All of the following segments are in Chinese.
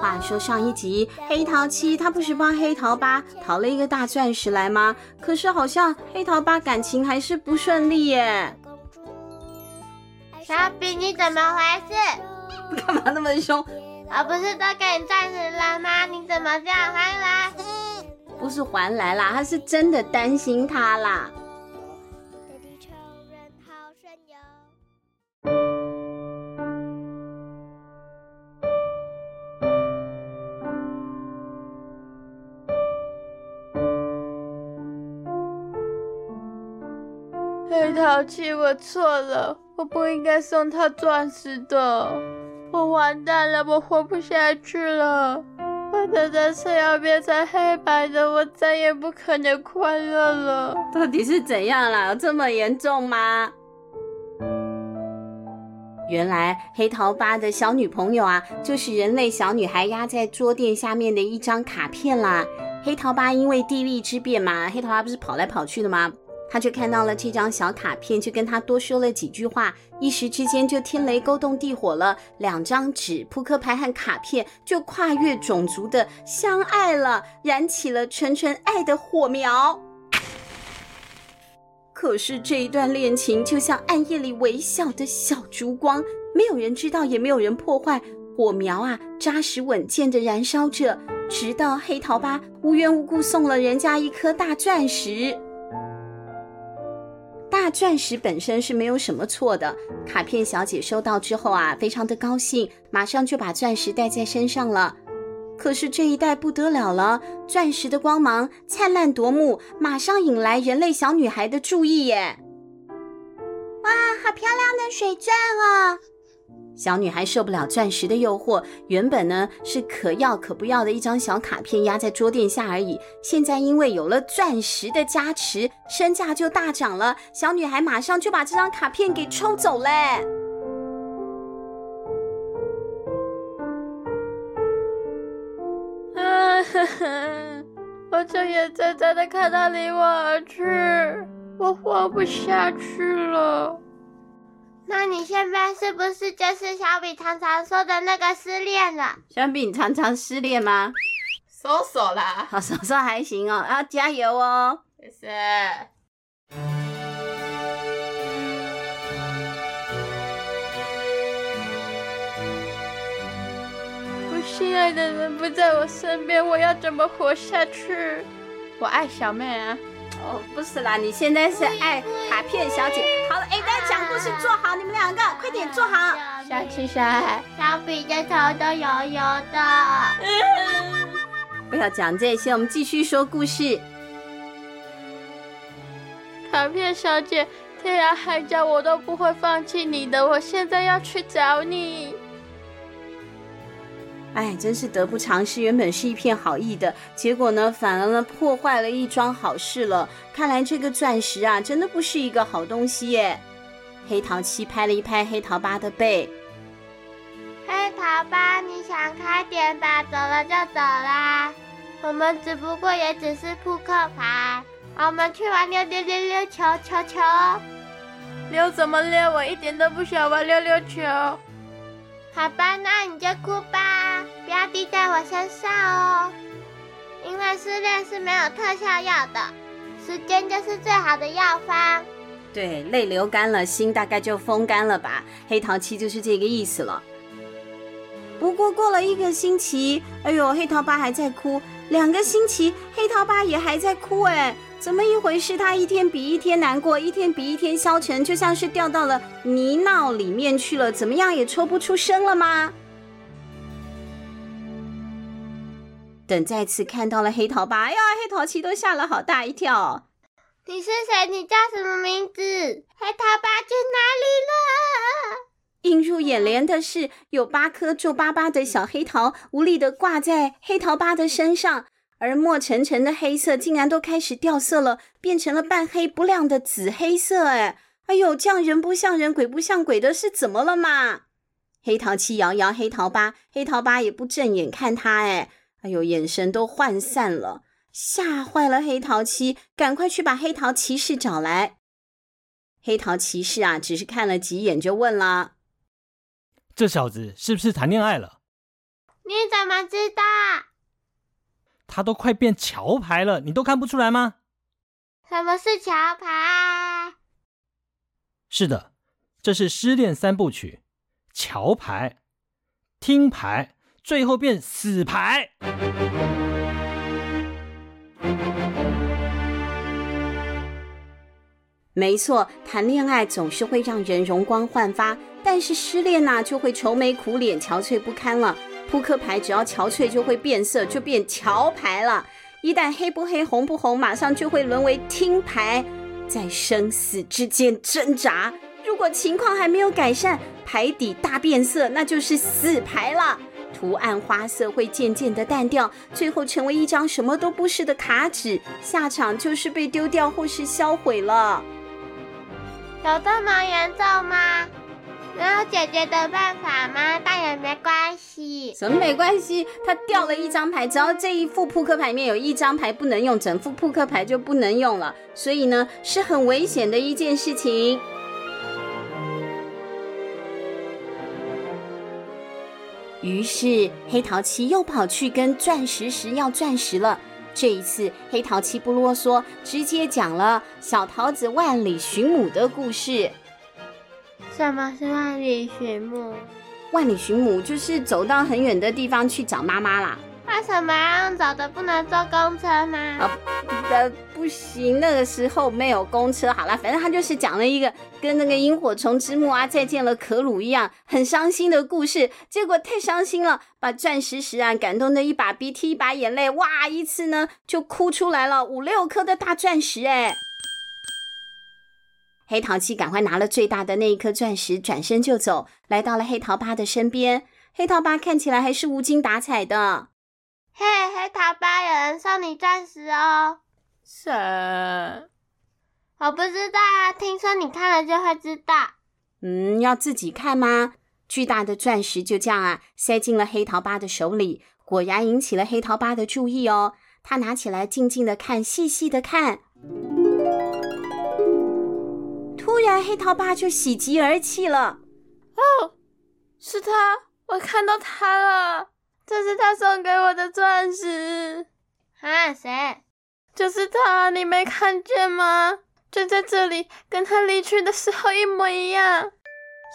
话说，上一集黑桃七他不是帮黑桃八淘了一个大钻石来吗？可是好像黑桃八感情还是不顺利耶。小比，你怎么回事？干嘛那么凶？我不是都给你钻石了吗？你怎么这样还来？不是还来啦，他是真的担心他啦。黑桃七，我错了，我不应该送他钻石的，我完蛋了，我活不下去了，我的人生要变成黑白的，我再也不可能快乐了。到底是怎样啦？这么严重吗？原来黑桃八的小女朋友啊，就是人类小女孩压在桌垫下面的一张卡片啦。黑桃八因为地利之便嘛，黑桃八不是跑来跑去的吗？他就看到了这张小卡片，就跟他多说了几句话，一时之间就天雷勾动地火了。两张纸、扑克牌和卡片就跨越种族的相爱了，燃起了纯纯爱的火苗。可是这一段恋情就像暗夜里微小的小烛光，没有人知道，也没有人破坏。火苗啊，扎实稳健的燃烧着，直到黑桃八无缘无故送了人家一颗大钻石。钻石本身是没有什么错的。卡片小姐收到之后啊，非常的高兴，马上就把钻石戴在身上了。可是这一戴不得了了，钻石的光芒灿烂夺目，马上引来人类小女孩的注意耶！哇，好漂亮的水钻哦！小女孩受不了钻石的诱惑，原本呢是可要可不要的一张小卡片压在桌垫下而已，现在因为有了钻石的加持，身价就大涨了。小女孩马上就把这张卡片给抽走嘞！啊，我就眼睁睁的看她离我而去，我活不下去了。那你现在是不是就是小比常常说的那个失恋了？小比，你常常失恋吗？说说啦，好，说说还行哦，要加油哦。谢谢。我心爱的人不在我身边，我要怎么活下去？我爱小妹啊。哦，不是啦，你现在是爱卡片小姐。好了，哎，大家讲故事坐好，你们两个快点坐好。小七、小海，小比的头都油油的。不要讲这些，我们继续说故事。卡片小姐，天涯海角我都不会放弃你的，我现在要去找你。哎，真是得不偿失。原本是一片好意的，结果呢，反而呢破坏了一桩好事了。看来这个钻石啊，真的不是一个好东西耶。黑桃七拍了一拍黑桃八的背。黑桃八，你想开点吧，走了就走啦。我们只不过也只是扑克牌，我们去玩溜溜溜溜球球球。溜怎么溜？我一点都不想玩溜溜球。好吧，那你就哭吧，不要滴在我身上哦。因为失恋是没有特效药的，时间就是最好的药方。对，泪流干了，心大概就风干了吧。黑桃七就是这个意思了。不过过了一个星期，哎呦，黑桃八还在哭；两个星期，黑桃八也还在哭，哎。怎么一回事？他一天比一天难过，一天比一天消沉，就像是掉到了泥淖里面去了，怎么样也抽不出身了吗？等再次看到了黑桃八，哎呀，黑桃七都吓了好大一跳。你是谁？你叫什么名字？黑桃八去哪里了？映入眼帘的是有八颗皱巴巴的小黑桃，无力的挂在黑桃八的身上。而墨沉沉的黑色竟然都开始掉色了，变成了半黑不亮的紫黑色。哎，哎呦，这样人不像人，鬼不像鬼的，是怎么了嘛？黑桃七摇摇黑桃八，黑桃八也不正眼看他。哎，哎呦，眼神都涣散了，吓坏了黑桃七，赶快去把黑桃骑士找来。黑桃骑士啊，只是看了几眼就问了：“这小子是不是谈恋爱了？”你怎么知道？他都快变桥牌了，你都看不出来吗？什么是桥牌？是的，这是失恋三部曲：桥牌、听牌，最后变死牌。没错，谈恋爱总是会让人容光焕发，但是失恋呐、啊、就会愁眉苦脸、憔悴不堪了。扑克牌只要憔悴就会变色，就变桥牌了。一旦黑不黑、红不红，马上就会沦为听牌，在生死之间挣扎。如果情况还没有改善，牌底大变色，那就是死牌了。图案花色会渐渐的淡掉，最后成为一张什么都不是的卡纸，下场就是被丢掉或是销毁了。有这么严重吗？没有解决的办法吗？但也没关系。什么没关系？他掉了一张牌，只要这一副扑克牌里面有一张牌不能用，整副扑克牌就不能用了。所以呢，是很危险的一件事情。于是黑桃七又跑去跟钻石石要钻石了。这一次，黑桃七不啰嗦，直接讲了小桃子万里寻母的故事。什么是万里寻母？万里寻母就是走到很远的地方去找妈妈啦。为什么要用走的？不能坐公车吗？啊，呃，不行，那个时候没有公车。好了，反正他就是讲了一个跟那个萤火虫之墓啊，再见了可鲁一样很伤心的故事。结果太伤心了，把钻石石啊感动的一把鼻涕一把眼泪，哇，一次呢就哭出来了五六颗的大钻石哎。黑桃七赶快拿了最大的那一颗钻石，转身就走，来到了黑桃八的身边。黑桃八看起来还是无精打采的。嘿，黑桃八，有人送你钻石哦。谁？我不知道啊，听说你看了就会知道。嗯，要自己看吗？巨大的钻石就这样啊，塞进了黑桃八的手里，果然引起了黑桃八的注意哦。他拿起来静静的看，细细的看。突然，黑桃八就喜极而泣了。哦，是他，我看到他了。这是他送给我的钻石，啊，谁？就是他，你没看见吗？就在这里，跟他离去的时候一模一样。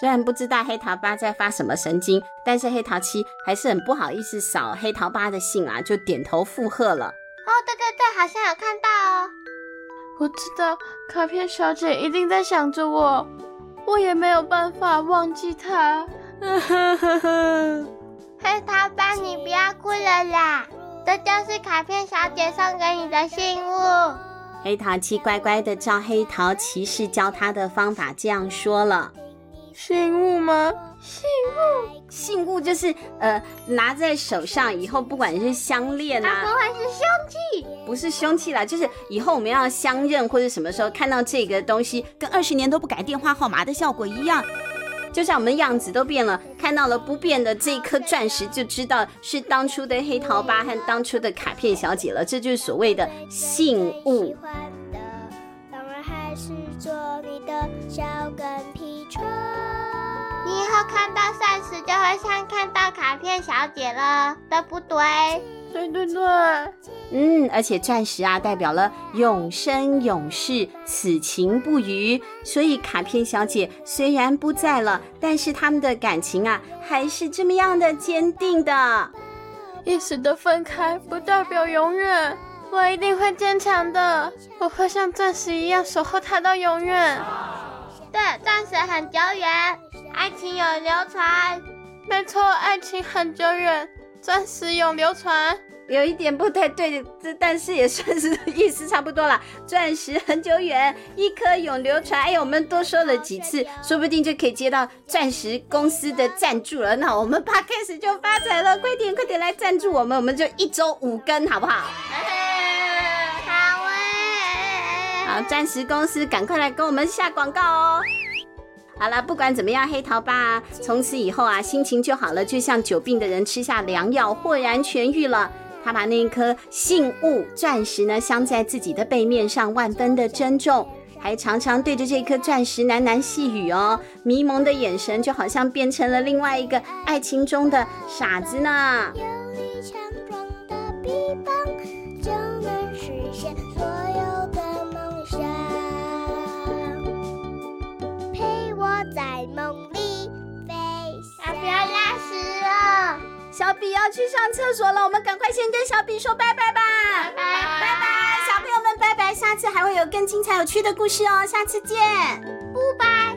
虽然不知道黑桃八在发什么神经，但是黑桃七还是很不好意思扫黑桃八的兴啊，就点头附和了。哦，对对对，好像有看到哦。我知道卡片小姐一定在想着我，我也没有办法忘记她。黑桃八，你不要哭了啦！这就是卡片小姐送给你的信物。黑桃七乖乖的照黑桃骑士教他的方法这样说了。信物吗？信物？信物就是呃，拿在手上以后，不管是相恋啊，不会是凶器？不是凶器啦，就是以后我们要相认或者什么时候看到这个东西，跟二十年都不改电话号码的效果一样。就像我们样子都变了，看到了不变的这一颗钻石，就知道是当初的黑桃八和当初的卡片小姐了。这就是所谓的信物。你以后看到钻石就会像看到卡片小姐了，对不对？对对对，嗯，而且钻石啊，代表了永生永世，此情不渝。所以卡片小姐虽然不在了，但是他们的感情啊，还是这么样的坚定的。一时的分开不代表永远，我一定会坚强的，我会像钻石一样守候它到永远。对，钻石很久远，爱情永流传。没错，爱情很久远。钻石永流传，有一点不太对，这但是也算是意思差不多了。钻石很久远，一颗永流传。哎，我们多说了几次，说不定就可以接到钻石公司的赞助了。那我们 Podcast 就发财了，快点快点来赞助我们，我们就一周五更，好不好？好哎，好，钻石公司赶快来跟我们下广告哦。好了，不管怎么样，黑桃八啊，从此以后啊，心情就好了，就像久病的人吃下良药，豁然痊愈了。他把那一颗信物钻石呢，镶在自己的背面上，万分的珍重。还常常对着这颗钻石喃喃细语哦，迷蒙的眼神就好像变成了另外一个爱情中的傻子呢。在梦比要去上厕所了，我们赶快先跟小比说拜拜。吧。拜拜。拜拜，小朋友们拜拜，下次还会有更精彩有趣的故事哦，下次见，拜。拜。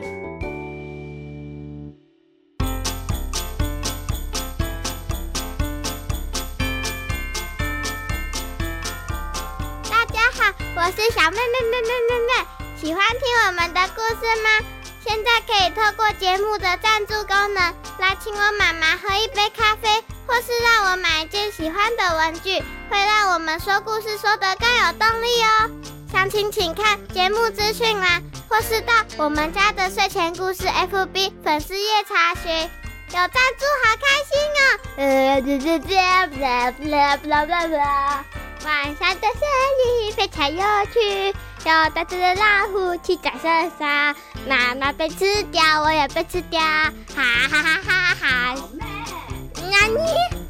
大家好，我是小妹妹妹妹妹妹，喜欢听我们的故事吗？现在可以透过节目的赞助功能来请我妈妈喝一杯咖啡。或是让我买一件喜欢的文具，会让我们说故事说得更有动力哦。详情请看节目资讯栏，或是到我们家的睡前故事 FB 粉丝页查询。有赞助，好开心哦！呃，这这这，啦啦啦啦啦。晚上的森林非常有趣，有大只的老虎骑在身上，妈妈被吃掉，我也被吃掉，哈哈哈哈哈哈。那你？